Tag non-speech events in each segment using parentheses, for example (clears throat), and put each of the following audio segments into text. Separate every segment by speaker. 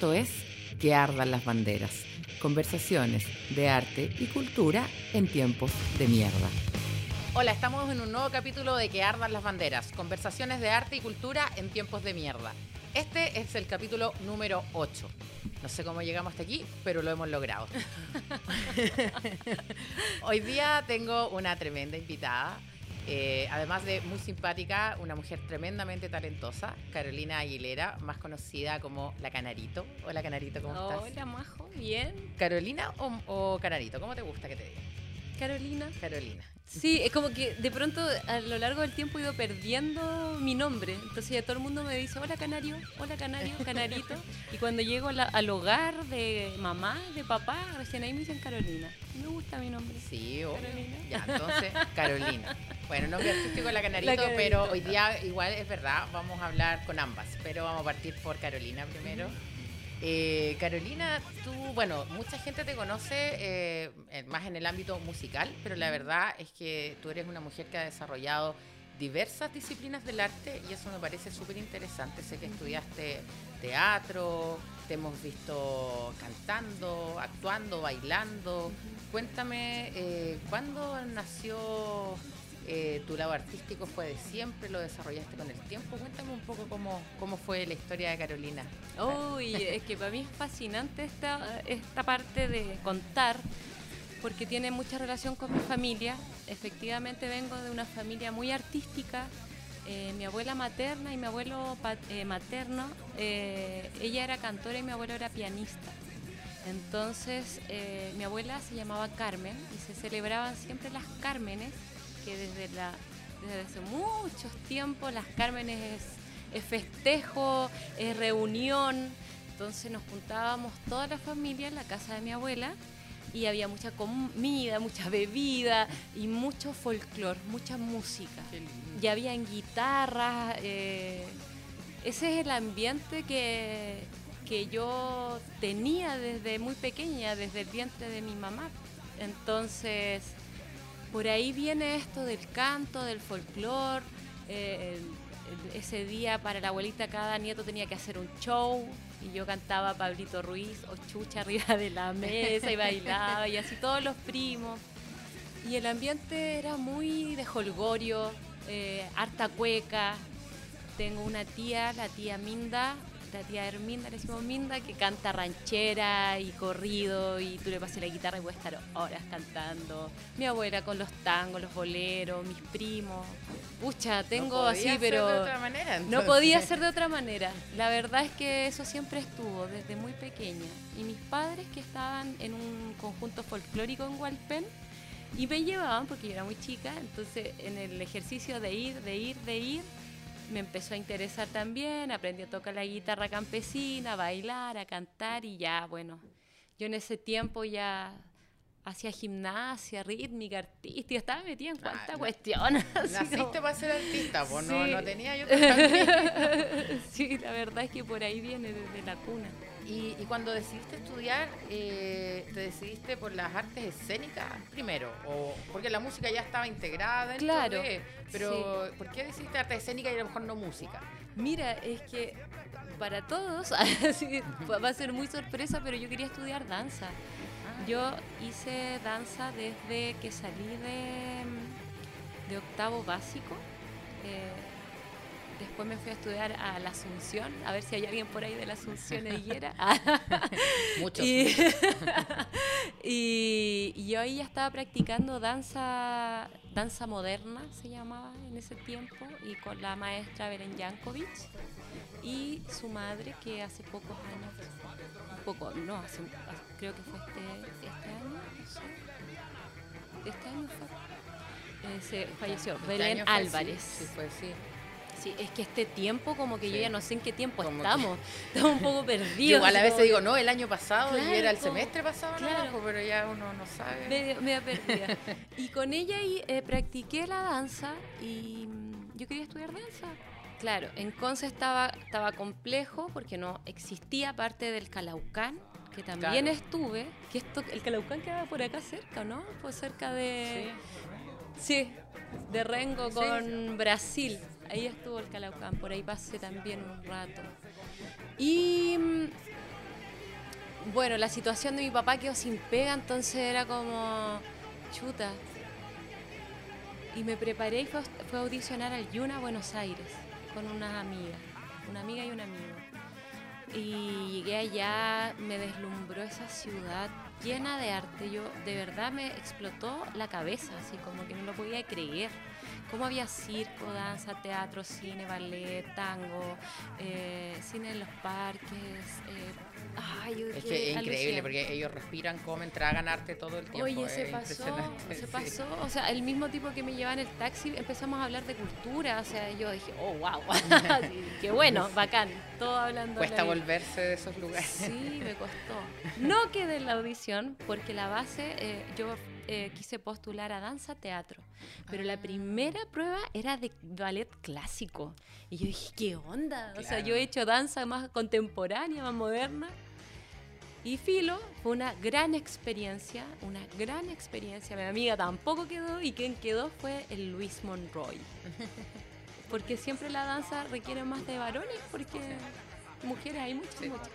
Speaker 1: Esto es Que ardan las banderas. Conversaciones de arte y cultura en tiempos de mierda. Hola, estamos en un nuevo capítulo de Que ardan las banderas. Conversaciones de arte y cultura en tiempos de mierda. Este es el capítulo número 8. No sé cómo llegamos hasta aquí, pero lo hemos logrado. (laughs) (laughs) Hoy día tengo una tremenda invitada. Eh, además de muy simpática, una mujer tremendamente talentosa, Carolina Aguilera, más conocida como La Canarito. Hola Canarito, ¿cómo estás?
Speaker 2: Hola Majo, bien.
Speaker 1: ¿Carolina o, o Canarito? ¿Cómo te gusta que te diga?
Speaker 2: Carolina.
Speaker 1: Carolina.
Speaker 2: Sí, es como que de pronto a lo largo del tiempo he ido perdiendo mi nombre. Entonces ya todo el mundo me dice, hola Canario, hola Canario, Canarito. Y cuando llego a la- al hogar de mamá, de papá, recién ahí me dicen Carolina. Me gusta mi nombre.
Speaker 1: Sí, obvio.
Speaker 2: Carolina.
Speaker 1: Ya, entonces, Carolina. Bueno, nombre artístico la Canarito,
Speaker 2: La Canarito.
Speaker 1: pero hoy día igual es verdad, vamos a hablar con ambas, pero vamos a partir por Carolina primero. Eh, Carolina, tú, bueno, mucha gente te conoce eh, más en el ámbito musical, pero la verdad es que tú eres una mujer que ha desarrollado diversas disciplinas del arte y eso me parece súper interesante. Sé que estudiaste teatro, te hemos visto cantando, actuando, bailando. Cuéntame, eh, ¿cuándo nació eh, tu lado artístico? ¿Fue de siempre? ¿Lo desarrollaste con el tiempo? Cuéntame un poco cómo, cómo fue la historia de Carolina.
Speaker 2: Uy, es que para mí es fascinante esta, esta parte de contar, porque tiene mucha relación con mi familia. Efectivamente vengo de una familia muy artística. Eh, mi abuela materna y mi abuelo eh, materno, ella era cantora y mi abuelo era pianista. Entonces, mi abuela se llamaba Carmen y se celebraban siempre las Cármenes, que desde, la, desde hace muchos tiempos las Cármenes es, es festejo, es reunión. Entonces nos juntábamos toda la familia en la casa de mi abuela y había mucha comida, mucha bebida y mucho folclore, mucha música. Y habían guitarras. eh, ese es el ambiente que, que yo tenía desde muy pequeña, desde el vientre de mi mamá. Entonces, por ahí viene esto del canto, del folclore. eh, ese día para la abuelita cada nieto tenía que hacer un show y yo cantaba Pablito Ruiz o Chucha arriba de la mesa y bailaba y así todos los primos. Y el ambiente era muy de holgorio, eh, harta cueca. Tengo una tía, la tía Minda, la tía Herminda, le decimos Minda, que canta ranchera y corrido y tú le pasas la guitarra y puedes estar horas cantando. Mi abuela con los tangos, los boleros, mis primos. Pucha, tengo
Speaker 1: No podía
Speaker 2: así,
Speaker 1: ser
Speaker 2: pero...
Speaker 1: de otra manera,
Speaker 2: No podía ser de otra manera. La verdad es que eso siempre estuvo desde muy pequeña. Y mis padres que estaban en un conjunto folclórico en Hualpén y me llevaban porque yo era muy chica, entonces en el ejercicio de ir, de ir, de ir, me empezó a interesar también, aprendí a tocar la guitarra campesina, a bailar, a cantar y ya, bueno, yo en ese tiempo ya hacía gimnasia, rítmica, artística, estaba metida en
Speaker 1: Ah,
Speaker 2: cuánta
Speaker 1: na-
Speaker 2: cuestión. (laughs)
Speaker 1: Naciste
Speaker 2: como-
Speaker 1: para ser artista, pues no,
Speaker 2: Sí.
Speaker 1: no tenía yo tanta (laughs)
Speaker 2: Sí, la verdad es que por ahí viene desde la cuna.
Speaker 1: Y, y cuando decidiste estudiar, eh, ¿te decidiste por las artes escénicas primero? O porque la música ya estaba integrada
Speaker 2: Claro,
Speaker 1: de, pero ¿por qué decidiste artes escénicas y a lo mejor no música?
Speaker 2: Mira, es que para todos (laughs) así, va a ser muy sorpresa, pero yo quería estudiar danza. Yo hice danza desde que salí de, de octavo básico. Eh, después me fui a estudiar a la Asunción, a ver si hay alguien por ahí de la Asunción (laughs) higuera. (laughs)
Speaker 1: Muchos.
Speaker 2: Y, (laughs) y- y yo ahí ya estaba practicando danza, danza moderna, se llamaba en ese tiempo, y con la maestra Beren Jankovic y su madre, que hace pocos años, un poco, no, hace, creo que fue este, este año, no sé, este año fue, eh, se falleció,
Speaker 1: Este
Speaker 2: Belén
Speaker 1: fue,
Speaker 2: Álvarez.
Speaker 1: Sí, fue sí.
Speaker 2: Sí, es que este tiempo como que
Speaker 1: Sí.
Speaker 2: yo ya no sé en qué tiempo
Speaker 1: Como que-
Speaker 2: estamos, (laughs) (laughs) estamos un poco perdidos.
Speaker 1: Yo igual a veces
Speaker 2: como
Speaker 1: digo, no, el año pasado y era el
Speaker 2: como-
Speaker 1: semestre pasado, no,
Speaker 2: claro.
Speaker 1: pues, pero ya uno no sabe.
Speaker 2: medio perdida. Y con ella ahí, eh, practiqué la danza y mm, yo quería estudiar danza. Claro, en Conce estaba, estaba complejo porque no existía parte del Calaucán, que también
Speaker 1: Claro.
Speaker 2: estuve. Que esto, el Calaucán quedaba por acá cerca, ¿no? Pues cerca de... Sí, de Rengo
Speaker 1: Sí.
Speaker 2: con Brasil. Ahí estuvo el Calaucán, por ahí pasé también un rato. Y mm, bueno, la situación de mi papá quedó sin pega, entonces era como chuta. Y me preparé y fue, fue a audicionar al Yuna Buenos Aires con unas amigas, una amiga y un amigo. Y llegué allá, me deslumbró esa ciudad llena de arte. Yo de verdad me explotó la cabeza, así como que no lo podía creer. Cómo había circo, danza, teatro, cine, ballet, tango, eh, cine en los parques. eh, ay, yo
Speaker 1: Es que es increíble porque ellos respiran, comen, tragan arte todo el tiempo.
Speaker 2: Oye, se pasó, se (laughs)
Speaker 1: sí.
Speaker 2: pasó. O sea, el mismo tipo que me llevaba en el taxi, empezamos a hablar de cultura. O sea, yo dije, oh, wow. (laughs) Qué bueno, bacán. Todo hablando.
Speaker 1: Cuesta volverse de esos lugares.
Speaker 2: Sí, me (laughs) costó. No quedé en la audición porque la base, eh, yo eh, quise postular a danza teatro, pero la primera prueba era de ballet clásico. Y yo dije, ¿qué onda? O sea,
Speaker 1: Claro.
Speaker 2: yo he hecho danza más contemporánea, más moderna. Y Filo fue una gran experiencia, una gran experiencia. Mi amiga tampoco quedó y quien quedó fue el Luis Monroy. (laughs) Porque siempre la danza requiere más de varones porque mujeres hay muchas,
Speaker 1: Sí.
Speaker 2: muchas.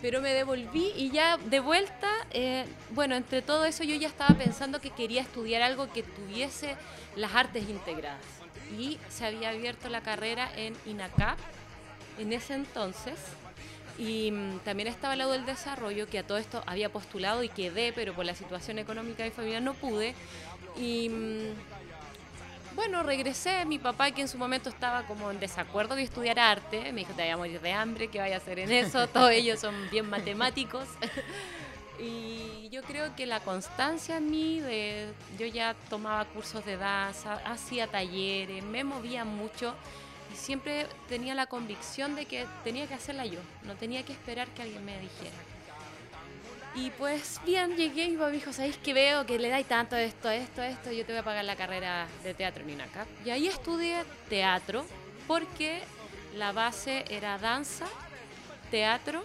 Speaker 2: Pero me devolví y ya de vuelta, eh, bueno, entre todo eso yo ya estaba pensando que quería estudiar algo que tuviese las artes integradas. Y se había abierto la carrera en INACAP en ese entonces. Y mm, también estaba el lado del desarrollo, que a todo esto había postulado y quedé, pero por la situación económica de mi familia no pude. Y mm, bueno, regresé. Mi papá, que en su momento estaba como en desacuerdo de estudiar arte, me dijo: Te voy a morir de hambre, ¿qué vaya a hacer en eso? (laughs) Todos ellos son bien matemáticos. (laughs) Y yo creo que la constancia en mí, de, yo ya tomaba cursos de danza, hacía talleres, me movía mucho y siempre tenía la convicción de que tenía que hacerla yo, no tenía que esperar que alguien me dijera. Y pues bien, llegué y mi papá me dijo, ¿sabéis que veo que le dais tanto esto, esto, esto? Yo te voy a pagar la carrera de teatro en INACAP. Y ahí estudié teatro porque la base era danza, teatro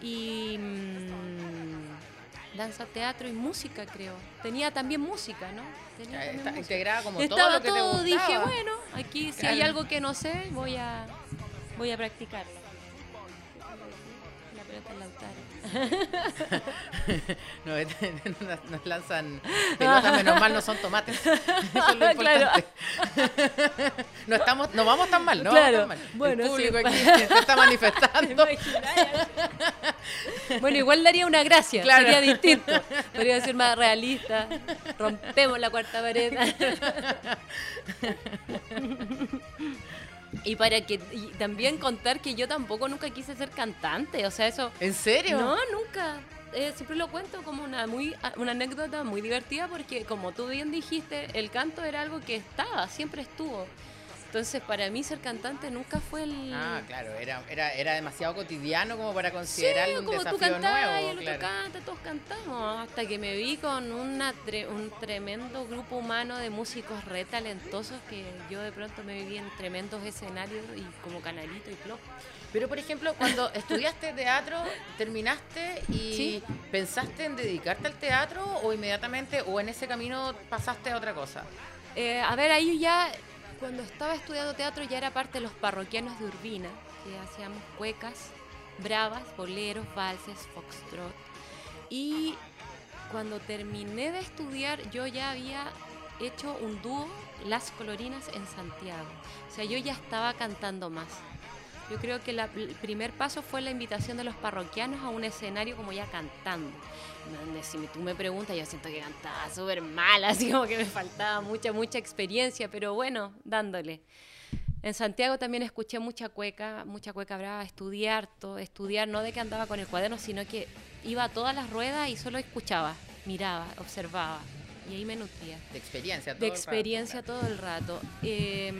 Speaker 2: y mm, danza, teatro y música, creo. Tenía también música, ¿no? Tenía
Speaker 1: Ya,
Speaker 2: también
Speaker 1: Está
Speaker 2: música.
Speaker 1: integrada como
Speaker 2: Estaba
Speaker 1: todo lo que
Speaker 2: todo,
Speaker 1: te
Speaker 2: dije, bueno, aquí si hay algo que no sé, voy a voy a practicarlo. Lautaro. (laughs)
Speaker 1: No, (laughs) nos, lanzan (laughs) pelotas, menos mal no son tomates. Eso es lo
Speaker 2: Claro.
Speaker 1: No, estamos, no vamos tan mal, ¿no?
Speaker 2: Claro.
Speaker 1: Vamos tan mal.
Speaker 2: Bueno,
Speaker 1: El público aquí se está manifestando.
Speaker 2: bueno, igual daría una gracia,
Speaker 1: Claro.
Speaker 2: sería distinto. Podría ser más realista. Rompemos la cuarta pared. Y para que y también contar que yo tampoco nunca quise ser cantante, o sea, eso
Speaker 1: ¿En serio?
Speaker 2: No, nunca. Eh, siempre lo cuento como una muy una anécdota muy divertida porque como tú bien dijiste, el canto era algo que estaba, siempre estuvo. Entonces, para mí ser cantante nunca fue el
Speaker 1: Ah, claro, era, era, era demasiado cotidiano como para
Speaker 2: Sí,
Speaker 1: considerarlo un
Speaker 2: como tú
Speaker 1: desafío
Speaker 2: y
Speaker 1: nuevo.
Speaker 2: el otro
Speaker 1: claro.
Speaker 2: canta, todos cantamos. Hasta que me vi con una tre- un tremendo grupo humano de músicos re talentosos que yo de pronto me viví en tremendos escenarios y como canalito y plop.
Speaker 1: Pero, por ejemplo, cuando (laughs) estudiaste teatro, terminaste y
Speaker 2: Sí.
Speaker 1: pensaste en dedicarte al teatro o inmediatamente o en ese camino pasaste a otra cosa.
Speaker 2: Eh, a ver, ahí ya, cuando estaba estudiando teatro, ya era parte de los parroquianos de Urbina, que hacíamos cuecas, bravas, boleros, valses, foxtrot. Y cuando terminé de estudiar, yo ya había hecho un dúo, Las Colorinas, en Santiago. O sea, yo ya estaba cantando más. Yo creo que la- el primer paso fue la invitación de los parroquianos a un escenario como ya cantando. Si tú me preguntas, yo siento que cantaba súper mal, (laughs) así como que me faltaba mucha, mucha experiencia, pero bueno, dándole. En Santiago también escuché mucha cueca, mucha cueca brava, estudiar, todo, estudiar, no de que andaba con el cuaderno, sino que iba a todas las ruedas y solo escuchaba, miraba, observaba. Y ahí me nutría
Speaker 1: De experiencia. todo
Speaker 2: de
Speaker 1: el rato,
Speaker 2: experiencia todo el rato. Eh,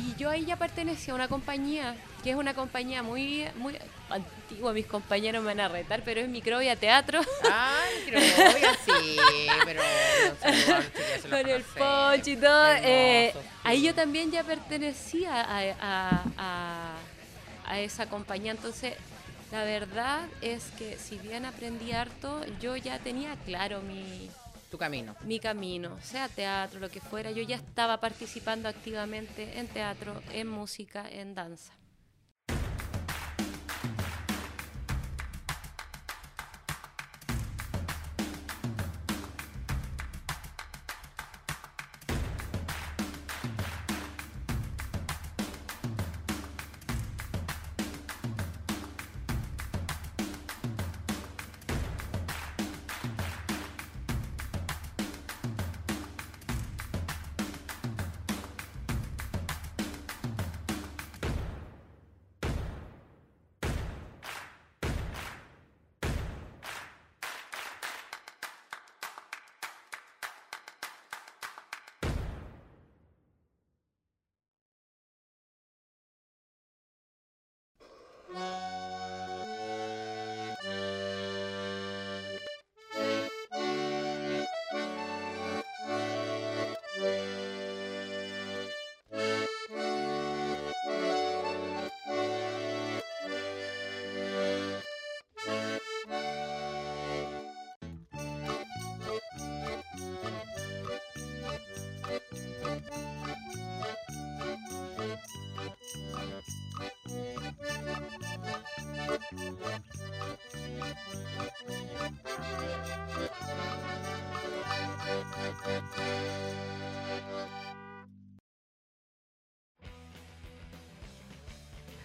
Speaker 2: y yo ahí ya pertenecía a una compañía, que es una compañía muy, muy antigua, mis compañeros me van a retar, pero es Microbia Teatro,
Speaker 1: Ay, Microbia, (laughs) sí, pero...
Speaker 2: con el. Poch y todo. eh, ahí yo también ya pertenecía a, a- a- a esa compañía, entonces... La verdad es que si bien aprendí harto, yo ya tenía claro mi,
Speaker 1: Tu camino.
Speaker 2: mi camino, sea teatro, lo que fuera, yo ya estaba participando activamente en teatro, en música, en danza.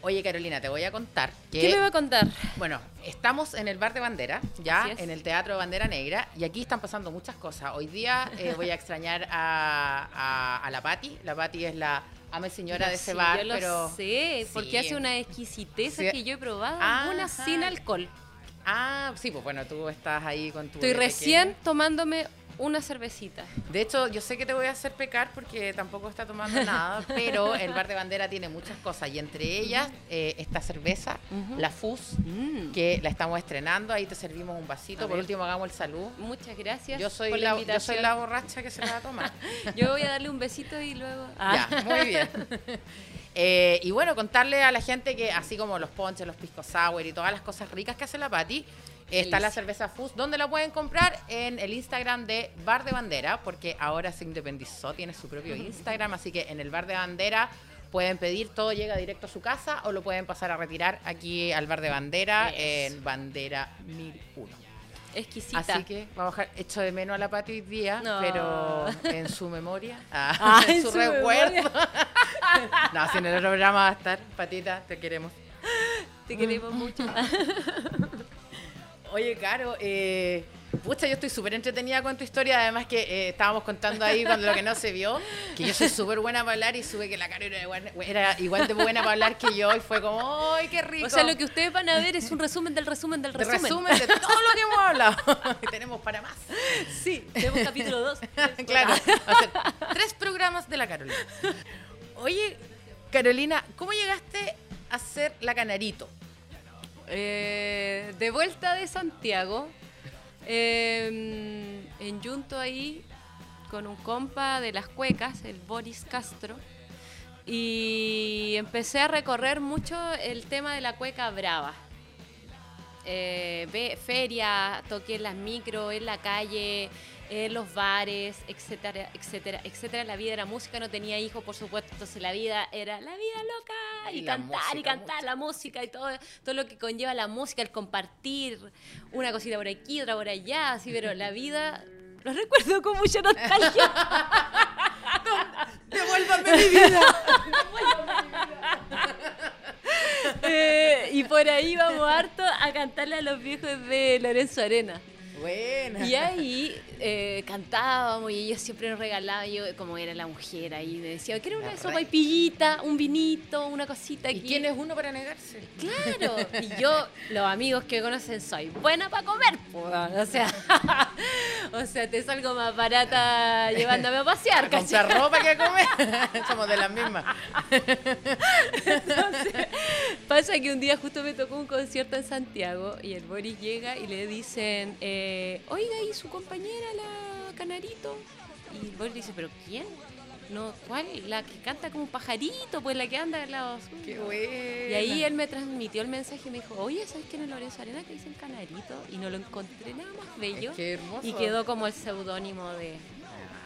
Speaker 1: Oye, Carolina, te voy a contar que.
Speaker 2: ¿Qué me va a contar?
Speaker 1: Bueno, estamos en el bar de bandera, ya, en el Teatro de Bandera Negra, y aquí están pasando muchas cosas. Hoy día eh, voy a extrañar a, a- a la Patti. La Patti es la ama y señora de ese
Speaker 2: Sí,
Speaker 1: bar,
Speaker 2: yo lo
Speaker 1: pero.
Speaker 2: sé, porque
Speaker 1: Sí.
Speaker 2: hace una exquisitez
Speaker 1: Sí.
Speaker 2: que yo he probado,
Speaker 1: Ajá.
Speaker 2: una sin alcohol.
Speaker 1: Ah, sí, pues bueno, tú estás ahí con tu.
Speaker 2: Estoy recién
Speaker 1: pequeño.
Speaker 2: tomándome una cervecita.
Speaker 1: De hecho, yo sé que te voy a hacer pecar porque tampoco está tomando nada, (laughs) pero el bar de bandera tiene muchas cosas y entre ellas eh, esta cerveza, la Fus,
Speaker 2: Mm.
Speaker 1: que la estamos estrenando. Ahí te servimos un vasito.
Speaker 2: A
Speaker 1: Por
Speaker 2: ver.
Speaker 1: último, hagamos el salud.
Speaker 2: Muchas gracias.
Speaker 1: Yo soy,
Speaker 2: por
Speaker 1: la, yo
Speaker 2: invitación.
Speaker 1: soy la borracha que se la va a tomar. (laughs)
Speaker 2: Yo voy a darle un besito y luego. Ah.
Speaker 1: Ya, muy bien. (laughs) Eh, y bueno, contarle a la gente que así como los ponches, los pisco sour y todas las cosas ricas que hace la Pati, está la cerveza Fus. ¿Dónde la pueden comprar? En el Instagram de Bar de Bandera, porque ahora se independizó, tiene su propio Instagram, así que en el Bar de Bandera pueden pedir, todo llega directo a su casa o lo pueden pasar a retirar aquí al Bar de Bandera
Speaker 2: Eso.
Speaker 1: en Bandera 1001.
Speaker 2: Exquisita.
Speaker 1: Así que vamos a bajar, echo de menos a la Pati hoy día,
Speaker 2: No.
Speaker 1: pero en su memoria, (laughs) ah,
Speaker 2: Ah,
Speaker 1: en
Speaker 2: en
Speaker 1: su,
Speaker 2: su
Speaker 1: recuerdo. (laughs) no, si en el programa va a estar, Patita, te queremos.
Speaker 2: Te queremos mucho. (laughs)
Speaker 1: Oye, Caro, eh, pucha, yo estoy súper entretenida con tu historia, además que eh, estábamos contando ahí cuando lo que no se vio, que yo soy súper buena para hablar y sube que la Caro era igual, era igual de buena para hablar que yo y fue como, ¡ay, qué rico!
Speaker 2: O sea, lo que ustedes van a ver es un resumen del resumen del
Speaker 1: de
Speaker 2: resumen.
Speaker 1: resumen de todo lo que hemos hablado. (laughs) y tenemos para más.
Speaker 2: Sí, tenemos capítulo 2. (laughs)
Speaker 1: claro, va a ser tres programas de la Carolina. Oye, Carolina, ¿cómo llegaste a ser la Canarito?
Speaker 2: Eh, de vuelta de Santiago, eh, en Junto ahí, con un compa de las cuecas, el Boris Castro, y empecé a recorrer mucho el tema de la cueca brava. Eh, ve- feria, toqué en las micro, en la calle, en los bares, etcétera, etcétera, etcétera. La vida era música, no tenía hijos, por supuesto, entonces la vida era la vida loca y, cantar y cantar
Speaker 1: mucho.
Speaker 2: la música y todo, todo lo que conlleva la música, el compartir una cosita por aquí, otra por allá, así, pero la vida lo recuerdo con mucha nostalgia. (laughs)
Speaker 1: ¡Devuélvame mi vida! (laughs) (laughs)
Speaker 2: Eh, y por ahí vamos harto a cantarle a los viejos de Lorenzo Arena.
Speaker 1: Buena.
Speaker 2: Y ahí eh, cantábamos y ellos siempre nos regalaban, yo como era la mujer ahí, me decía, ¿quieres una
Speaker 1: La
Speaker 2: sopa y
Speaker 1: reina.
Speaker 2: pillita, un vinito, una cosita
Speaker 1: ¿Y
Speaker 2: aquí?
Speaker 1: quién es uno para negarse?
Speaker 2: Claro, y yo, los amigos que conocen, soy buena para comer, o sea, (laughs) o sea, te salgo más barata llevándome a pasear, (laughs) ¿cachai?
Speaker 1: ropa que comer. (laughs) Somos de las mismas.
Speaker 2: Pasa que un día justo me tocó un concierto en Santiago y el Boris llega y le dicen, eh, oiga, ¿y su compañera, la Canarito? Y Boris dice, ¿pero quién? No, ¿cuál? La que canta como un pajarito, pues la que anda al lado.
Speaker 1: Qué buena.
Speaker 2: Y ahí él me transmitió el mensaje y me dijo, oye, ¿sabes quién es Lorenzo Arena que dicen Canarito? Y no lo encontré nada más bello.
Speaker 1: Es que hermoso.
Speaker 2: Y quedó como el seudónimo de...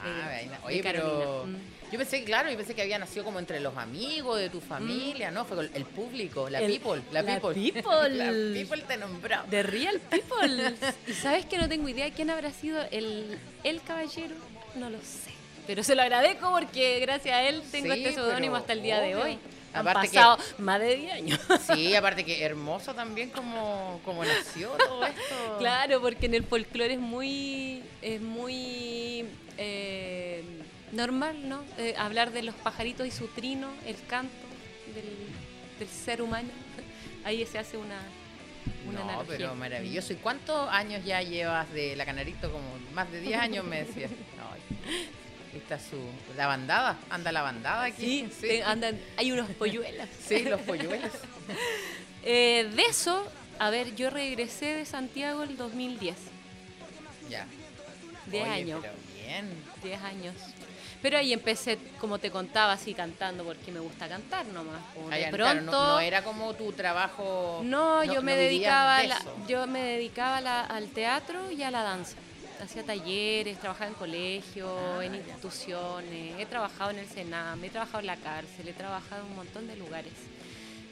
Speaker 1: Ah,
Speaker 2: de-
Speaker 1: pero
Speaker 2: Carolina. Mm.
Speaker 1: Yo pensé, claro, yo pensé que había nacido como entre los amigos de tu familia, ¿no? Fue con el público, la
Speaker 2: El-
Speaker 1: people, la,
Speaker 2: la
Speaker 1: people. (laughs)
Speaker 2: people.
Speaker 1: la people te nombró.
Speaker 2: De Real People. (laughs) y sabes que no tengo idea quién habrá sido el, el caballero, no lo sé. Pero se lo agradezco porque gracias a él tengo
Speaker 1: Sí,
Speaker 2: este seudónimo hasta el día de hoy. Han
Speaker 1: Aparte que-
Speaker 2: pasado más de 10 años. (laughs)
Speaker 1: Sí, aparte que hermoso también como, como nació todo esto.
Speaker 2: Claro, porque en el folclore es muy, es muy eh, normal, ¿no? Eh, hablar de los pajaritos y su trino, el canto del, del ser humano. (laughs) Ahí se hace una, una
Speaker 1: No,
Speaker 2: analogía.
Speaker 1: pero maravilloso. ¿Y cuántos años ya llevas de la Canarito? Como más de 10 años me decías. (laughs) Ay, está su... La bandada, anda la bandada aquí.
Speaker 2: Sí, te- andan, hay unos polluelos.
Speaker 1: Sí, los polluelos. (laughs)
Speaker 2: Eh, de eso, a ver, yo regresé de Santiago el 2010.
Speaker 1: ya.
Speaker 2: 10
Speaker 1: Oye,
Speaker 2: años.
Speaker 1: Pero bien.
Speaker 2: 10 años. Pero ahí empecé, como te contaba, así cantando porque me gusta cantar nomás. Como
Speaker 1: Ah,
Speaker 2: de pronto.
Speaker 1: claro, no, no era como tu trabajo.
Speaker 2: No, yo me
Speaker 1: no
Speaker 2: dedicaba, la- yo me dedicaba la- al teatro y a la danza. Hacía talleres, trabajaba en colegios,
Speaker 1: Ah,
Speaker 2: en
Speaker 1: ya.
Speaker 2: instituciones, he trabajado en el Senam, he trabajado en la cárcel, he trabajado en un montón de lugares.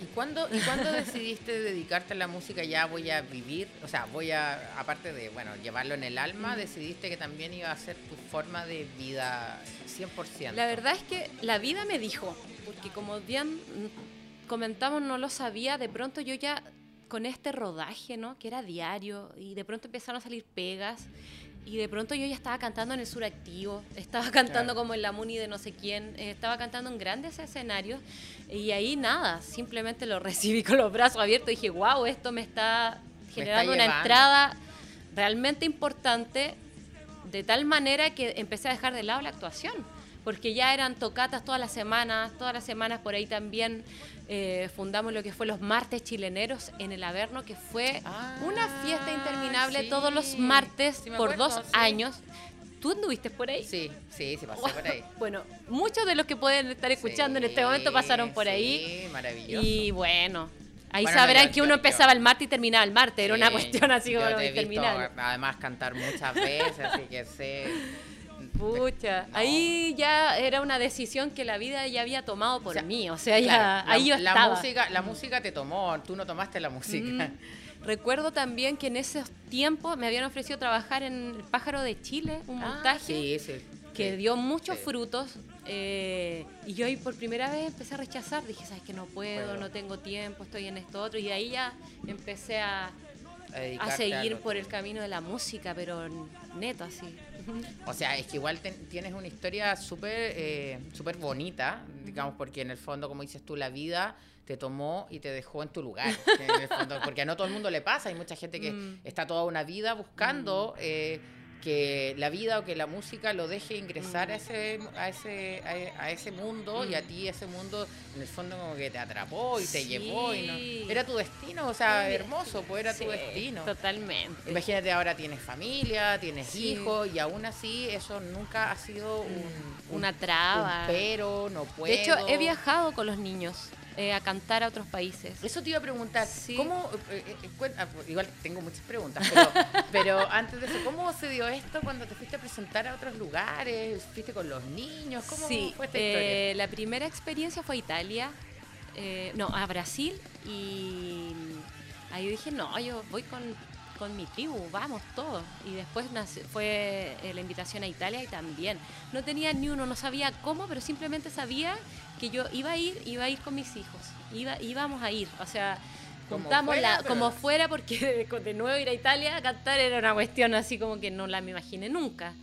Speaker 1: ¿Y cuándo, ¿Y cuándo decidiste dedicarte a la música? Ya voy a vivir, o sea, voy a, aparte de, bueno, llevarlo en el alma, decidiste que también iba a ser tu forma de vida 100%.
Speaker 2: La verdad es que la vida me dijo, porque como bien comentamos, no lo sabía, de pronto yo ya con este rodaje, ¿no? Que era diario y de pronto empezaron a salir pegas y de pronto yo ya estaba cantando en el sur activo, estaba cantando como en la Muni de no sé quién, eh, estaba cantando en grandes escenarios y ahí nada, simplemente lo (laughs) recibí con los brazos abiertos y dije, wow, esto me está generando una entrada realmente importante de tal manera que empecé a dejar de lado la actuación, porque ya eran tocatas todas las semanas, todas las semanas por ahí también eh, fundamos lo que fue los martes chileneros en el Averno, que fue una
Speaker 1: Ah,
Speaker 2: fiesta interminable todos los martes
Speaker 1: Sí
Speaker 2: por
Speaker 1: acuerdo,
Speaker 2: dos
Speaker 1: sí.
Speaker 2: años. ¿Tú anduviste por ahí?
Speaker 1: Sí, sí, sí pasé por ahí. (laughs)
Speaker 2: Bueno, muchos de los que pueden estar escuchando en este momento pasaron por ahí.
Speaker 1: Sí, maravilloso.
Speaker 2: Y bueno, ahí
Speaker 1: Bueno,
Speaker 2: sabrán
Speaker 1: no,
Speaker 2: que uno
Speaker 1: yo-
Speaker 2: empezaba el martes y terminaba el martes. Era una cuestión así como
Speaker 1: te he visto,
Speaker 2: interminable.
Speaker 1: además cantar muchas veces, así que sé.
Speaker 2: Pucha,
Speaker 1: No.
Speaker 2: ahí ya era una decisión que la vida ya había tomado por
Speaker 1: O sea,
Speaker 2: mí. O sea, ya
Speaker 1: Claro,
Speaker 2: ahí yo
Speaker 1: la, la
Speaker 2: estaba.
Speaker 1: música, la música te tomó, tú no tomaste la música.
Speaker 2: Mm. Recuerdo también que en esos tiempos me habían ofrecido trabajar en El Pájaro de Chile, un
Speaker 1: Ah,
Speaker 2: montaje
Speaker 1: sí, sí,
Speaker 2: que
Speaker 1: sí.
Speaker 2: dio muchos frutos. eh, y yo ahí por primera vez empecé a rechazar. Dije, ¿sabes que No puedo, no tengo tiempo, estoy en esto otro. Y de ahí ya empecé a,
Speaker 1: A
Speaker 2: seguir por el camino de la música, pero neto así.
Speaker 1: O sea, es que igual ten- tienes una historia súper eh, súper bonita, digamos, porque en el fondo, como dices tú, la vida te tomó y te dejó en tu lugar. en el fondo, porque a no todo el mundo le pasa. Hay mucha gente que
Speaker 2: Mm.
Speaker 1: está toda una vida buscando eh, que la vida o que la música lo deje ingresar
Speaker 2: Mm.
Speaker 1: a ese a ese a, ese mundo y a ti ese mundo en el fondo como que te atrapó y te
Speaker 2: Sí.
Speaker 1: llevó y no era tu destino, o sea, hermoso, pues era tu destino.
Speaker 2: Totalmente.
Speaker 1: Imagínate ahora tienes familia, tienes
Speaker 2: Sí.
Speaker 1: hijos y aún así eso nunca ha sido un, un-
Speaker 2: Una traba.
Speaker 1: un pero, no puedo.
Speaker 2: De hecho, he viajado con los niños eh, a cantar a otros países.
Speaker 1: Eso te iba a preguntar,
Speaker 2: Sí.
Speaker 1: ¿cómo, eh, eh, eh, cuen- ah, pues, igual tengo muchas preguntas, pero, (laughs) pero antes de eso, ¿cómo se dio esto cuando te fuiste a presentar a otros lugares? ¿Fuiste con los niños? ¿Cómo
Speaker 2: sí,
Speaker 1: fue esta
Speaker 2: eh, la primera experiencia fue a Italia, no, a Brasil y ahí dije, no, yo voy con, con mi tribu, vamos todos. Y después fue eh, la invitación a Italia y también. No tenía ni uno, no sabía cómo, pero simplemente sabía que yo iba a ir, iba a ir con mis hijos, iba, íbamos a ir, o sea...
Speaker 1: Como
Speaker 2: Juntamos
Speaker 1: fuera,
Speaker 2: la,
Speaker 1: pero-
Speaker 2: como fuera porque (laughs) de, de nuevo ir a Italia a cantar era una cuestión así como que no la me imaginé nunca.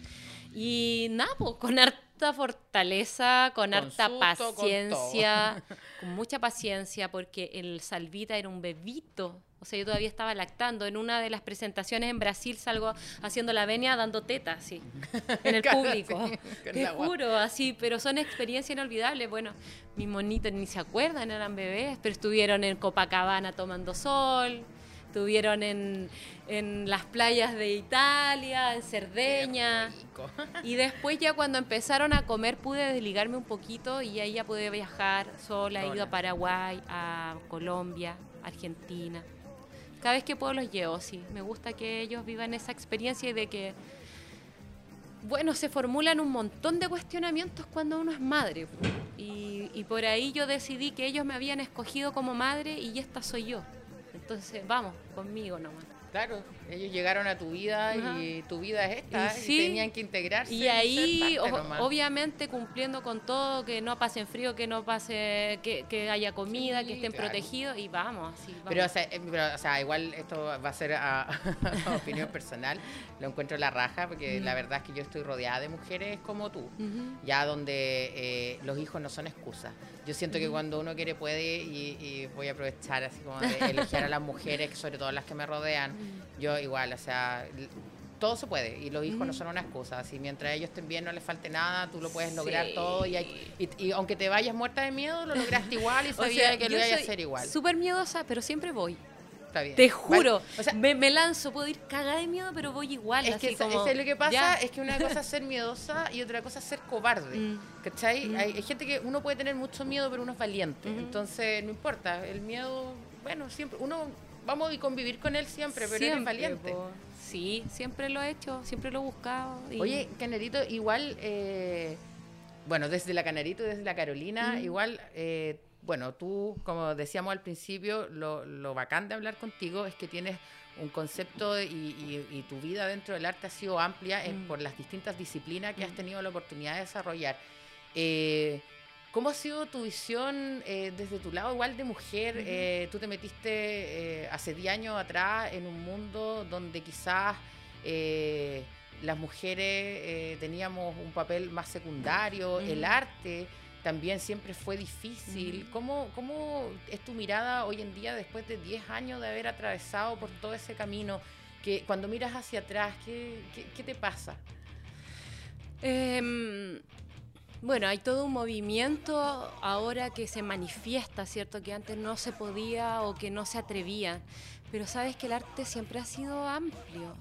Speaker 2: Y nada, pues, con harta fortaleza, con,
Speaker 1: Con
Speaker 2: harta
Speaker 1: susto,
Speaker 2: paciencia, (laughs) con, mucha paciencia, porque el Salvita era un bebito. O sea, yo todavía estaba lactando. En una de las presentaciones en Brasil salgo haciendo la venia dando teta, así, (laughs) en el público.
Speaker 1: sí,
Speaker 2: Te juro, así, pero son experiencias inolvidables. Bueno, mis monitos ni se acuerdan, eran bebés, pero estuvieron en Copacabana tomando sol, estuvieron en, en las playas de Italia, en Cerdeña. (laughs) Y después ya cuando empezaron a comer pude desligarme un poquito y ahí ya pude viajar sola. He ido a Paraguay, a Colombia, Argentina. Cada vez que puedo los llevo, sí. Me gusta que ellos vivan esa experiencia y de que, bueno, se formulan un montón de cuestionamientos cuando uno es madre. Y, y por ahí yo decidí que ellos me habían escogido como madre y esta soy yo. Entonces, vamos, conmigo nomás.
Speaker 1: Claro, ellos llegaron a tu vida
Speaker 2: Ajá.
Speaker 1: y tu vida es esta
Speaker 2: Y
Speaker 1: y,
Speaker 2: sí.
Speaker 1: tenían que integrarse.
Speaker 2: Y ahí, o- obviamente, cumpliendo con todo, que no pasen frío, que no pase, que, que haya comida,
Speaker 1: Sí,
Speaker 2: que estén
Speaker 1: claro.
Speaker 2: protegidos y vamos, vamos.
Speaker 1: Pero o, sea, eh, pero, o sea, igual esto va a ser a, (laughs) a opinión personal. Lo encuentro la raja porque la verdad es que yo estoy rodeada de mujeres como tú. Ya donde eh, los hijos no son excusas. Yo siento que cuando uno quiere puede y, y voy a aprovechar así como de elogiar a las mujeres, sobre todo las que me rodean. Yo igual, o sea, todo se puede y los hijos no son una excusa. Así mientras ellos estén bien, no les falte nada, tú lo puedes lograr
Speaker 2: Sí.
Speaker 1: todo y, hay- y- y aunque te vayas muerta de miedo, lo lograste igual y (laughs)
Speaker 2: O
Speaker 1: sabías
Speaker 2: sea,
Speaker 1: que lo ibas a hacer igual.
Speaker 2: Súper miedosa, pero siempre voy.
Speaker 1: Está bien.
Speaker 2: Te
Speaker 1: Vale.
Speaker 2: juro.
Speaker 1: O sea,
Speaker 2: me, me lanzo, puedo ir cagada de miedo, pero voy igual.
Speaker 1: es que
Speaker 2: así
Speaker 1: eso-
Speaker 2: como,
Speaker 1: es lo que pasa,
Speaker 2: ya.
Speaker 1: es que una cosa es ser miedosa y otra cosa es ser cobarde.
Speaker 2: Mm.
Speaker 1: ¿Cachai?
Speaker 2: Mm.
Speaker 1: Hay, hay gente que uno puede tener mucho miedo, pero uno es valiente.
Speaker 2: Ujú.
Speaker 1: Entonces, no importa. El miedo, bueno, siempre, uno vamos a convivir con él siempre, pero eres valiente.
Speaker 2: po. Sí, siempre lo he hecho, siempre lo he buscado. y-
Speaker 1: Oye, Canarito, igual, eh, bueno, desde la Canarito y desde la Carolina,
Speaker 2: Ujú.
Speaker 1: igual, eh, bueno, tú, como decíamos al principio, lo, lo bacán de hablar contigo es que tienes un concepto y, y- y tu vida dentro del arte ha sido amplia en-
Speaker 2: Mm.
Speaker 1: por las distintas disciplinas que has
Speaker 2: Mm.
Speaker 1: tenido la oportunidad de desarrollar. Eh, ¿Cómo ha sido tu visión eh, desde tu lado igual de mujer? Eh, tú te metiste hace 10 años atrás en un mundo donde quizás las mujeres teníamos un papel más secundario, el arte también siempre fue difícil. ¿Cómo, ¿Cómo es tu mirada hoy en día después de 10 años de haber atravesado por todo ese camino? Que cuando miras hacia atrás, ¿qué, qué, te pasa?
Speaker 2: Em, bueno, hay todo un movimiento ahora que se manifiesta, ¿cierto? Que antes no se podía o que no se atrevía. Pero sabes que el arte siempre ha sido amplio.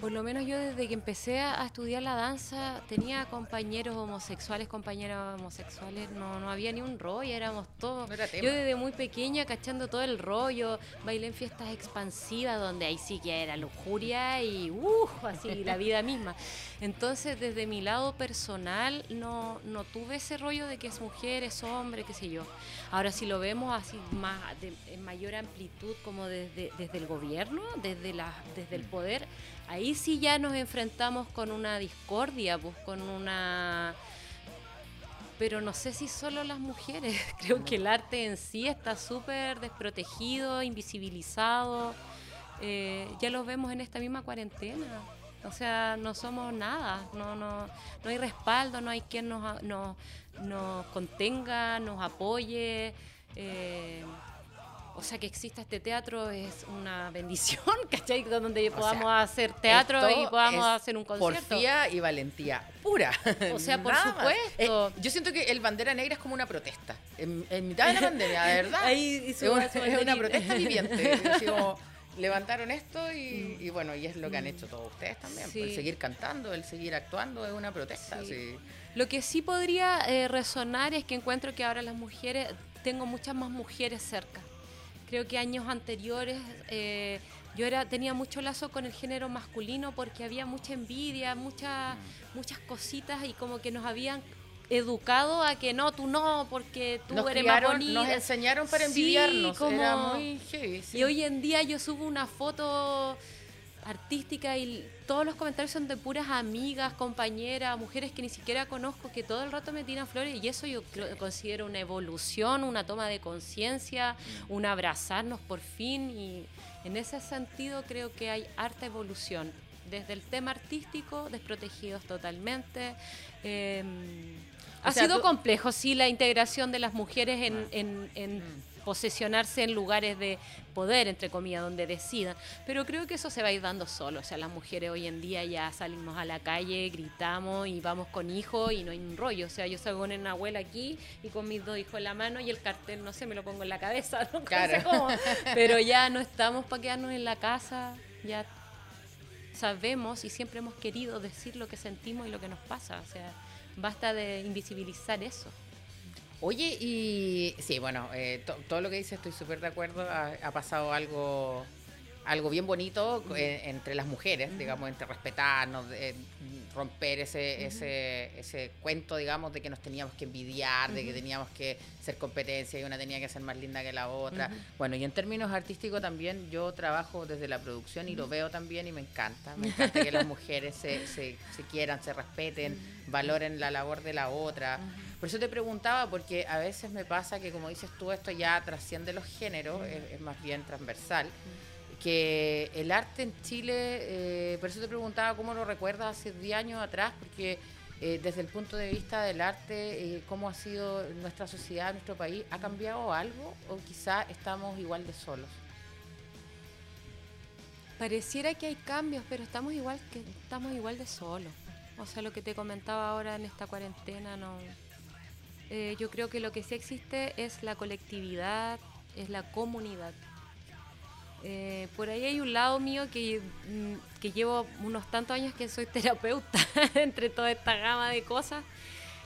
Speaker 2: Por lo menos yo desde que empecé a estudiar la danza tenía compañeros homosexuales, compañeras homosexuales, no, no había ni un rollo, éramos todos. yo desde muy pequeña cachando todo el rollo, bailé en fiestas expansivas donde ahí sí que era lujuria y uh, así la (laughs) vida misma. Entonces desde mi lado personal no, no tuve ese rollo de que es mujer, es hombre, qué sé yo. Ahora si lo vemos así más en mayor amplitud como desde, desde el gobierno, desde, la, desde el poder, ahí sí ya nos enfrentamos con una discordia, pues con una... Pero no sé si solo las mujeres, (laughs) creo que el arte en sí está súper desprotegido, invisibilizado. Eh, ya lo vemos en esta misma cuarentena. O sea, no somos nada, no, no, no hay respaldo, no hay quien nos, nos, nos contenga, nos apoye. Eh, o sea, que exista este teatro es una (laughs) bendición, ¿cachai? Donde podamos hacer teatro y podamos hacer un concierto.
Speaker 1: Porfía y valentía pura.
Speaker 2: O sea, por (laughs) supuesto.
Speaker 1: Eh, yo siento que el bandera negra es como una protesta. En, mitad de la (laughs) pandemia, de verdad. Ahí es, una, es una protesta viviente. levantaron esto mm. y, bueno, y es lo que han hecho todos ustedes también. El seguir cantando, el seguir actuando es una protesta.
Speaker 2: Lo que sí podría eh, resonar es que encuentro que ahora las mujeres, tengo muchas más mujeres cerca Creo que años anteriores eh, yo era, tenía mucho lazo con el género masculino porque había mucha envidia, muchas, muchas cositas y como que nos habían educado a que no, tú no, porque tú eres más bonita.
Speaker 1: Nos enseñaron para envidiarnos.
Speaker 2: Y hoy en día yo subo una foto artística y todos los comentarios son de puras amigas, compañeras, mujeres que ni siquiera conozco, que todo el rato me tiran flores y eso yo considero una evolución, una toma de conciencia, mm. un abrazarnos por fin y en ese sentido creo que hay harta evolución. Desde el tema artístico, desprotegidos totalmente. Em, ha sido complejo, sí, la integración de las mujeres en, en mm posesionarse en lugares de poder, entre comillas, donde decidan. Pero creo que eso se va a ir dando solo. O sea, las mujeres hoy en día ya salimos a la calle, gritamos y vamos con hijos y no hay un rollo. O sea, yo salgo con una abuela aquí y con mis dos hijos en la mano y el cartel, no sé, me lo pongo en la cabeza. (laughs) No, sé cómo. (laughs) Pero ya no estamos para quedarnos en la casa. Ya sabemos y siempre hemos querido decir lo que sentimos y lo que nos pasa. O sea, basta de invisibilizar eso.
Speaker 1: Oye, y sí, bueno, eh, todo lo que dices estoy súper de acuerdo. Ha, pasado algo algo bien bonito eh, entre las mujeres, digamos, entre respetarnos, romper ese, ese, ese cuento, digamos, de que nos teníamos que envidiar, de que teníamos que ser competencia y una tenía que ser más linda que la otra. Bueno, y en términos artísticos también yo trabajo desde la producción y lo veo también y me encanta. Me encanta que las (laughs) mujeres se, se, se quieran, se respeten, valoren la labor de la otra. Por eso te preguntaba, porque a veces me pasa que, como dices tú, esto ya trasciende los géneros, es, más bien transversal. Que el arte en Chile, eh, por eso te preguntaba cómo lo recuerdas hace 10 años atrás, porque eh, desde el punto de vista del arte, eh, cómo ha sido nuestra sociedad, nuestro país, ¿ha cambiado algo o quizá estamos igual de solos?
Speaker 2: Pareciera que hay cambios, pero estamos igual que estamos igual de solos. O sea, lo que te comentaba ahora en esta cuarentena no eh, yo creo que lo que sí existe es la colectividad, es la comunidad. Eh, por ahí hay un lado mío que, mm, que llevo unos tantos años que soy terapeuta (laughs) entre toda esta gama de cosas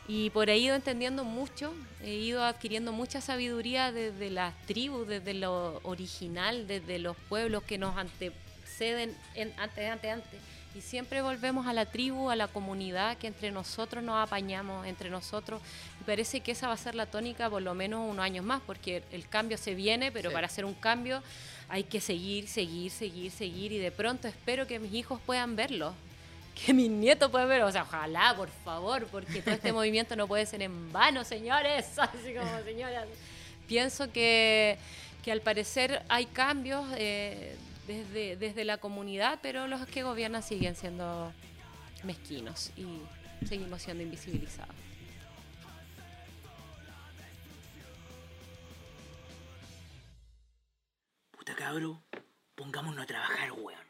Speaker 2: y por ahí he ido entendiendo mucho, he ido adquiriendo mucha sabiduría desde las tribus, desde lo original, desde los pueblos que nos anteceden en, antes, antes, antes y siempre volvemos a la tribu, a la comunidad, que entre nosotros nos apañamos, entre nosotros. Y parece que esa va a ser la tónica por lo menos unos años más, porque el cambio se viene, pero para hacer un cambio hay que seguir, seguir, seguir, seguir. Y de pronto espero que mis hijos puedan verlo, que mis nietos puedan ver. O sea, ojalá, por favor, porque todo este (laughs) movimiento no puede ser en vano, señores. (laughs) Así como, señoras. Pienso que, que al parecer hay cambios eh, desde, desde la comunidad, pero los que gobiernan siguen siendo mezquinos y seguimos siendo invisibilizados.
Speaker 3: Puta cabro, pongámonos a trabajar, weón.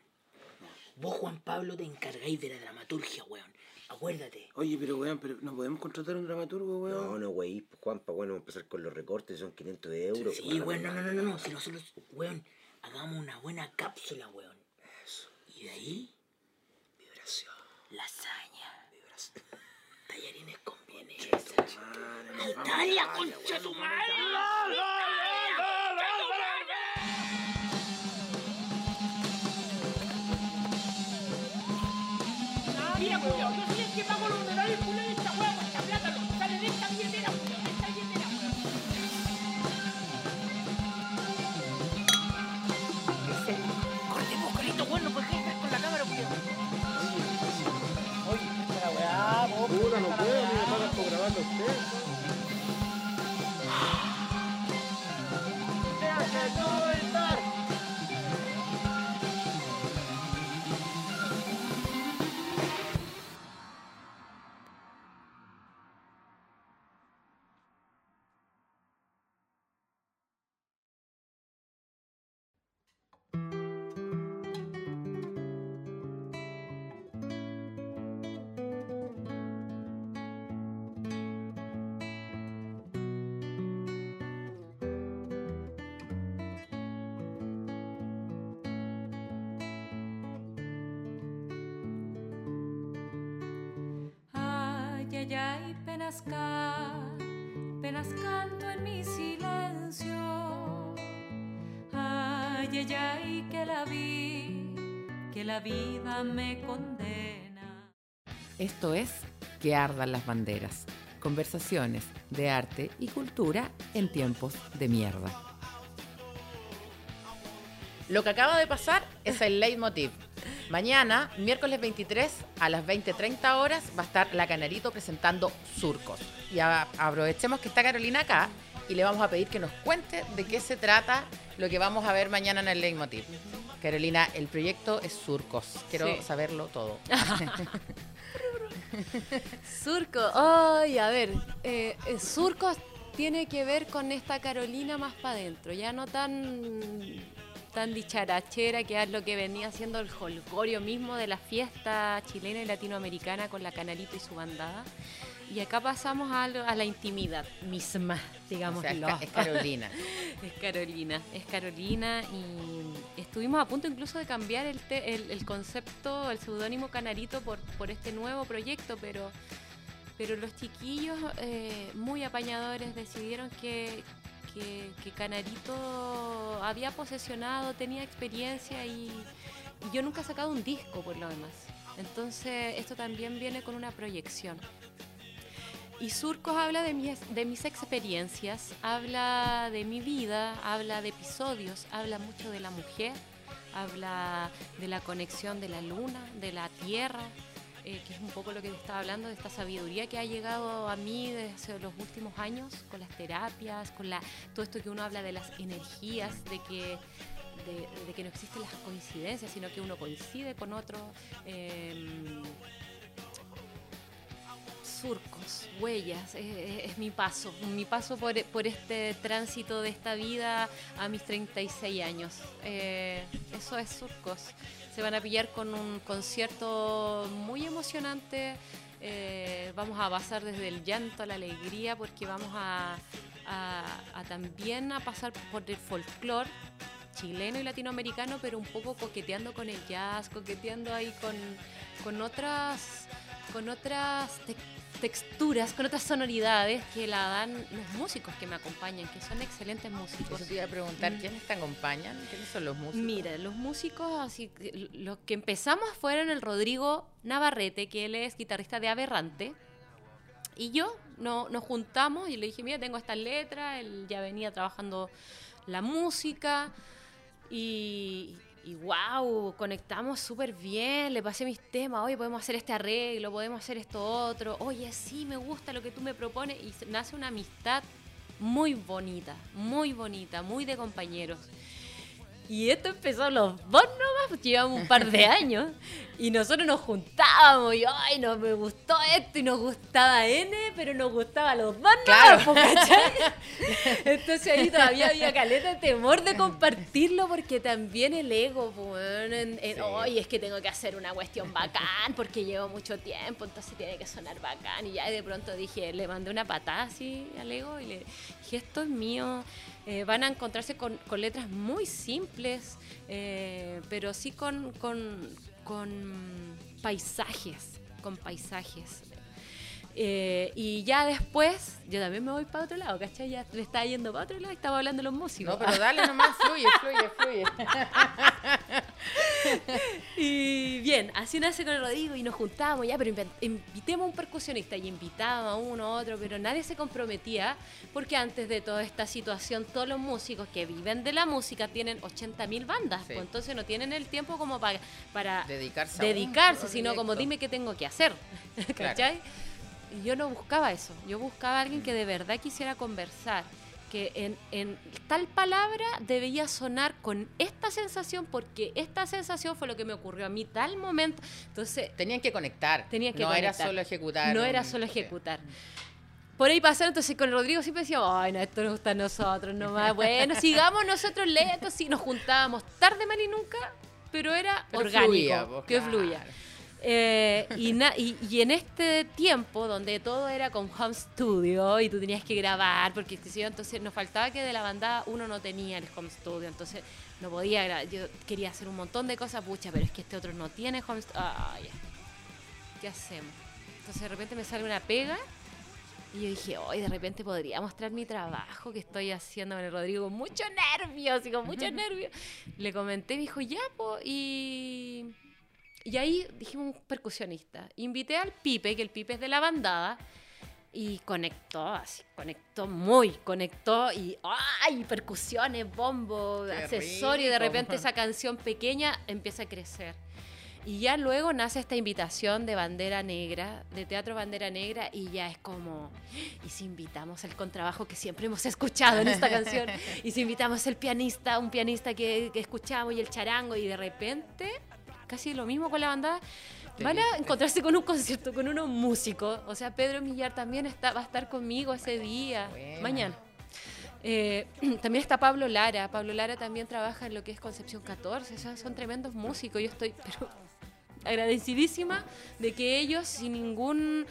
Speaker 3: Vos, Juan Pablo, te encargáis de la dramaturgia, weón. Acuérdate.
Speaker 4: Oye, pero weón, pero ¿no podemos contratar un dramaturgo, weón?
Speaker 5: No, no, güey, pues, Juanpa, bueno, vamos a empezar con los recortes, son 500 euros.
Speaker 3: Sí, weón, no, no, no, no, no. Si nosotros, weón, hagamos una buena cápsula, weón. Eso. Y de ahí,
Speaker 4: Vibración.
Speaker 3: lasaña. (laughs) Tallarines con vienesa. ¡Italia, concha tu madre!
Speaker 4: Por grabarlo usted.
Speaker 6: Ay, ay, ay, penas penas canto en mi silencio. Ay, ay, ay, que la vi, que la vida me condena.
Speaker 1: Esto es Que ardan las banderas. Conversaciones de arte y cultura en tiempos de mierda. Lo que acaba de pasar es el leitmotiv. Mañana, miércoles 23 a las 20.30 horas, va a estar La Canarito presentando Surcos. Y a- aprovechemos que está Carolina acá y le vamos a pedir que nos cuente de qué se trata lo que vamos a ver mañana en el leitmotiv. Carolina, el proyecto es Surcos. Quiero
Speaker 2: Sí.
Speaker 1: saberlo todo. (laughs)
Speaker 2: Surco, ay, a ver, eh, eh, Surcos tiene que ver con esta Carolina más para adentro, ya no tan tan dicharachera que es lo que venía haciendo el holgorio mismo de la fiesta chilena y latinoamericana con la Canalito y su bandada. Y acá pasamos a, lo- a la intimidad misma,
Speaker 1: O
Speaker 2: digamos.
Speaker 1: sea, es, Ca- es Carolina. (laughs)
Speaker 2: Es Carolina, es Carolina y estuvimos a punto incluso de cambiar el, te- el, el concepto, el seudónimo Canarito por, por este nuevo proyecto, pero, pero los chiquillos eh, muy apañadores decidieron que, que, Canarito había posesionado, tenía experiencia y, y yo nunca he sacado un disco por lo demás. Entonces esto también viene con una proyección. Y Surcos habla de mis, de mis experiencias, habla de mi vida, habla de episodios, habla mucho de la mujer, habla de la conexión de la luna, de la tierra, eh, que es un poco lo que te estaba hablando, de esta sabiduría que ha llegado a mí desde los últimos años, con las terapias, con la, todo esto que uno habla de las energías, de que, de, que no existen las coincidencias, sino que uno coincide con otro. em, surcos, huellas, es mi paso, mi paso por, por este tránsito de esta vida a mis 36 años. Eh, eso es surcos. Se van a pillar con un concierto muy emocionante. eh, vamos a pasar desde el llanto a la alegría porque vamos a, a- también a pasar por el folclore chileno y latinoamericano, pero un poco coqueteando con el jazz, coqueteando ahí con, con otras, con otras texturas, con otras sonoridades que la dan los músicos que me acompañan, que son excelentes músicos.
Speaker 1: Eso te iba a preguntar, ¿quiénes te acompañan? ¿Quiénes son los músicos?
Speaker 2: Mira, los músicos, así, los que empezamos fueron el Rodrigo Navarrete, que él es guitarrista de Aberrante, y yo no, nos juntamos y le dije, mira, tengo estas letras, él ya venía trabajando la música, y, y wow, conectamos súper bien, le pasé mis temas, oye, podemos hacer este arreglo, podemos hacer esto otro, oye, sí, me gusta lo que tú me propones y nace una amistad muy bonita, muy bonita, muy de compañeros. Y esto empezó los dos nomás, pues llevamos un par de años. Y nosotros nos juntábamos y, ay, no, me gustó esto y nos gustaba N, pero nos gustaba los dos
Speaker 1: Claro.
Speaker 2: nomás, ¿cachai? (laughs) Entonces ahí todavía había caleta de temor de compartirlo porque también el ego, weón, en, en,
Speaker 5: Sí.
Speaker 2: "Oye, es que tengo que hacer una cuestión bacán porque llevo mucho tiempo, entonces tiene que sonar bacán. Y ya de pronto dije, le mandé una patada así al ego y le dije, esto es mío. Eh, van a encontrarse con, con letras muy simples, eh, pero sí con, con, con paisajes, con paisajes. Eh, y ya después, yo también me voy para otro lado, ¿cachai? Ya le estaba yendo para otro lado y estaba hablando los músicos.
Speaker 1: No, pero dale nomás, (laughs) fluye, fluye, fluye. (laughs)
Speaker 2: Y bien, así nace con el Rodrigo y nos juntábamos ya, pero invitemos a un percusionista y invitábamos a uno a otro, pero nadie se comprometía porque antes de toda esta situación todos los músicos que viven de la música tienen 80.000 bandas,
Speaker 1: Sí.
Speaker 2: pues entonces no tienen el tiempo como para, para
Speaker 1: Dedicarse
Speaker 2: dedicarse, sino como dime qué tengo que hacer, (laughs)
Speaker 1: Claro.
Speaker 2: Yo no buscaba eso, yo buscaba a alguien que de verdad quisiera conversar, que en, en tal palabra debía sonar con esta sensación, porque esta sensación fue lo que me ocurrió a mí tal momento. Entonces,
Speaker 1: Tenían que conectar.
Speaker 2: Tenían que
Speaker 1: no era solo ejecutar.
Speaker 2: no era solo ejecutar. Por ahí pasaron, entonces con Rodrigo siempre decía, ay, no, esto nos gusta a nosotros nomás. Bueno, (laughs) sigamos nosotros lentos, sí, nos juntábamos tarde, mal y nunca, pero era
Speaker 1: Pero
Speaker 2: orgánico,
Speaker 1: fluía,
Speaker 2: que
Speaker 1: claro.
Speaker 2: Eh, y, na- y, y en este tiempo donde todo era con home studio y tú tenías que grabar, porque sé yo, entonces nos faltaba que de la banda uno no tenía el home studio, entonces no podía grabar. Yo quería hacer un montón de cosas, pucha, pero es que este otro no tiene home studio. Ah, ya. ¿Qué hacemos? Entonces de repente me sale una pega y yo dije, hoy de repente podría mostrar mi trabajo que estoy haciendo con el Rodrigo mucho nervio, así con mucho (laughs) nervio. Le comenté, me dijo, ya, po, y... Y ahí dijimos un percusionista. Invité al Pipe, que el Pipe es de la bandada, y conectó, así, conectó muy, conectó y ¡ay! Percusiones, bombo,
Speaker 1: Qué
Speaker 2: accesorios, y de repente esa canción pequeña empieza a crecer. Y ya luego nace esta invitación de Bandera Negra, de Teatro Bandera Negra, y ya es como, y si invitamos al contrabajo que siempre hemos escuchado en esta canción, (laughs) y si invitamos al pianista, un pianista que, que escuchamos, y el charango, y de repente, casi lo mismo con la banda,
Speaker 1: Te
Speaker 2: van a encontrarse con un concierto, con unos músicos. O sea, Pedro Millar también está, va a estar conmigo ese día,
Speaker 1: Buena.
Speaker 2: mañana. Eh, (clears throat) también está Pablo Lara. Pablo Lara también trabaja en lo que es Concepción 14. O sea, son tremendos músicos. Yo estoy (laughs) pero, agradecidísima de que ellos, sin ningún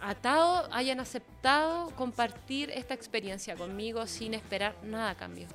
Speaker 2: atado, hayan aceptado compartir esta experiencia conmigo sin esperar nada a cambio.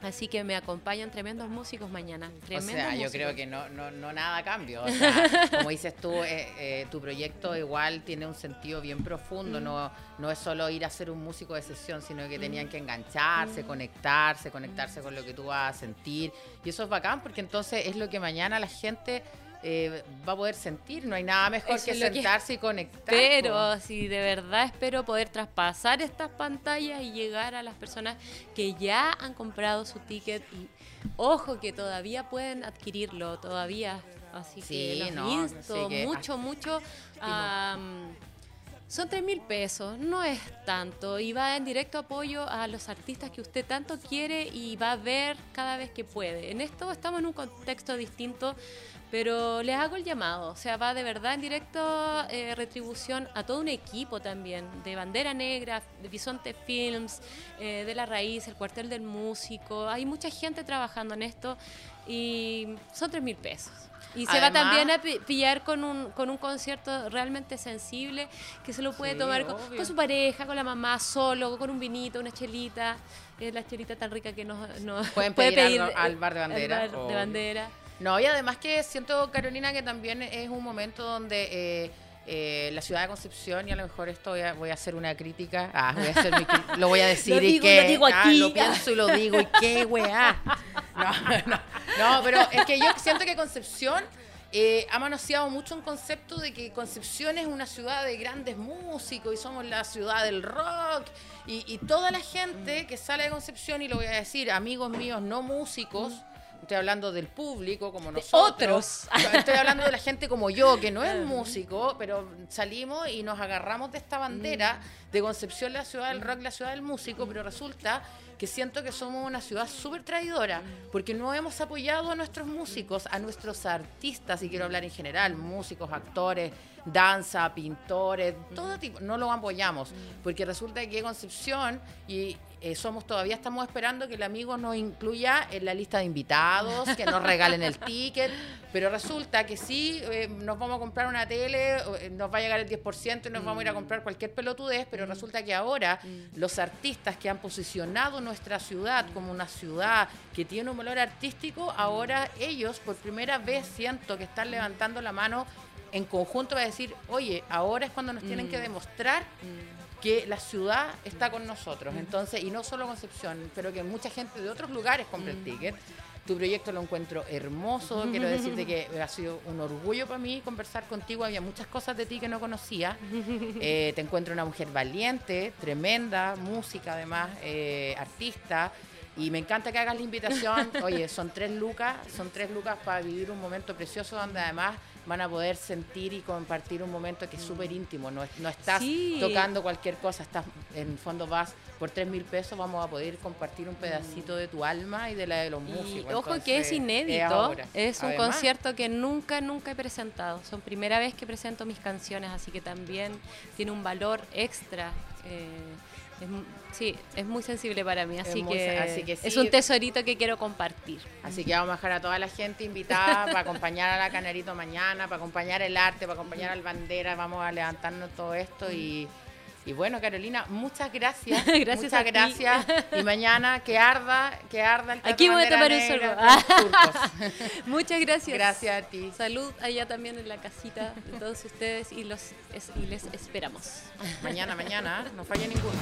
Speaker 2: Así que me acompañan tremendos músicos mañana.
Speaker 1: O sea, yo creo que no, no, no nada cambio. O sea, (laughs) como dices tú, eh, eh, tu proyecto igual tiene un sentido bien
Speaker 2: Mm.
Speaker 1: profundo. No, no es solo ir a ser un músico de sesión, sino que tenían que engancharse, conectarse, conectarse con lo que tú vas a sentir. Y eso es bacán porque entonces es lo que mañana la gente eh, va a poder sentir. No hay nada mejor
Speaker 2: Eso
Speaker 1: que sentarse y conectar.
Speaker 2: Pero si de verdad espero poder traspasar estas pantallas y llegar a las personas que ya han comprado su ticket y ojo que todavía pueden adquirirlo, todavía. Así
Speaker 1: Sí,
Speaker 2: que los
Speaker 1: no,
Speaker 2: insto
Speaker 1: que
Speaker 2: mucho, mucho. am, son 3 mil pesos, no es tanto. Y va en directo apoyo a los artistas que usted tanto quiere y va a ver cada vez que puede. En esto estamos en un contexto distinto, pero les hago el llamado. O sea, va de verdad en directo eh, retribución a todo un equipo también, de Bandera Negra, de Bisonte Films, eh, de La Raíz, el Cuartel del Músico. Hay mucha gente trabajando en esto y son 3 mil pesos. Y se va también a pi- pillar con un, con un concierto realmente sensible, que se lo puede
Speaker 1: Sí,
Speaker 2: tomar con, su pareja, con la mamá, solo, con un vinito, una chelita. Es la chelita tan rica que nos, nos
Speaker 1: Pueden (laughs)
Speaker 2: puede
Speaker 1: pedir al-
Speaker 2: eh,
Speaker 1: al bar de bandera,
Speaker 2: al bar de
Speaker 1: obvio.
Speaker 2: bandera.
Speaker 1: No, y además que siento, Carolina, que también es un momento donde eh, eh, la ciudad de Concepción, y a lo mejor esto voy a, voy a hacer una crítica, ah, voy a hacer mi cri- lo voy a (laughs) decir
Speaker 2: Lo
Speaker 1: y qué,
Speaker 2: lo digo
Speaker 1: ah, lo pienso y lo digo y qué (laughs) weá. No, no, no, pero es que yo siento que Concepción eh, ha manoseado mucho un concepto de que Concepción es una ciudad de grandes músicos y somos la ciudad del rock. Y, y toda la gente que sale de Concepción, y lo voy a decir, amigos míos no músicos, estoy hablando del público como nosotros.
Speaker 2: otros. (laughs)
Speaker 1: Estoy hablando de la gente como yo, que no es músico, pero salimos y nos agarramos de esta bandera de Concepción, la ciudad del rock, la ciudad del músico, pero resulta que siento que somos una ciudad súper traidora, porque no hemos apoyado a nuestros músicos, a nuestros artistas, y quiero hablar en general, músicos, actores, danza, pintores, todo tipo, no lo apoyamos, porque resulta que Concepción y eh, somos todavía estamos esperando que el amigo nos incluya en la lista de invitados, que nos regalen el ticket, pero resulta que sí, eh, nos vamos a comprar una tele, eh, nos va a llegar el 10% y nos vamos a ir a comprar cualquier pelotudez, pero resulta que ahora los artistas que han posicionado nuestra ciudad como una ciudad que tiene un valor artístico, ahora ellos por primera vez siento que están levantando la mano en conjunto a decir, oye, ahora es cuando nos tienen que demostrar que la ciudad está con nosotros. Entonces, y no solo Concepción, pero que mucha gente de otros lugares compre el ticket. Tu proyecto lo encuentro hermoso. Quiero (laughs) decirte que ha sido un orgullo para mí conversar contigo. Había muchas cosas de ti que no conocía. (laughs) Eh, te encuentro una mujer valiente, tremenda, música además, eh, artista. Y me encanta que hagas la invitación. (laughs) Oye, son tres lucas, son tres lucas para vivir un momento precioso donde además van a poder sentir y compartir un momento que es súper íntimo. No, es- no estás
Speaker 2: Sí.
Speaker 1: tocando cualquier cosa, estás en fondo vas por tres mil pesos, vamos a poder compartir un pedacito de tu alma y de la de los
Speaker 2: Y
Speaker 1: músicos.
Speaker 2: ojo que es inédito, es un
Speaker 1: Además,
Speaker 2: concierto que nunca, nunca he presentado. Son primera vez que presento mis canciones, así que también tiene un valor extra. eh, es sí, es muy sensible para mí, así,
Speaker 1: muy
Speaker 2: que,
Speaker 1: sen- así que
Speaker 2: es un tesorito que quiero compartir.
Speaker 1: Así que vamos a dejar a toda la gente invitada (laughs) para acompañar a la Canarito mañana, para acompañar el arte, para acompañar al bandera. Vamos a levantarnos todo esto y, y bueno, Carolina, muchas gracias. (laughs)
Speaker 2: Gracias
Speaker 1: muchas
Speaker 2: ti.
Speaker 1: gracias. Y mañana que arda, que arda el
Speaker 2: Aquí voy a tomar un sorbo. (laughs) Muchas gracias.
Speaker 1: Gracias a ti.
Speaker 2: Salud allá también en la casita de todos ustedes y, los, es- y les esperamos.
Speaker 1: Mañana, mañana, no falla ninguno.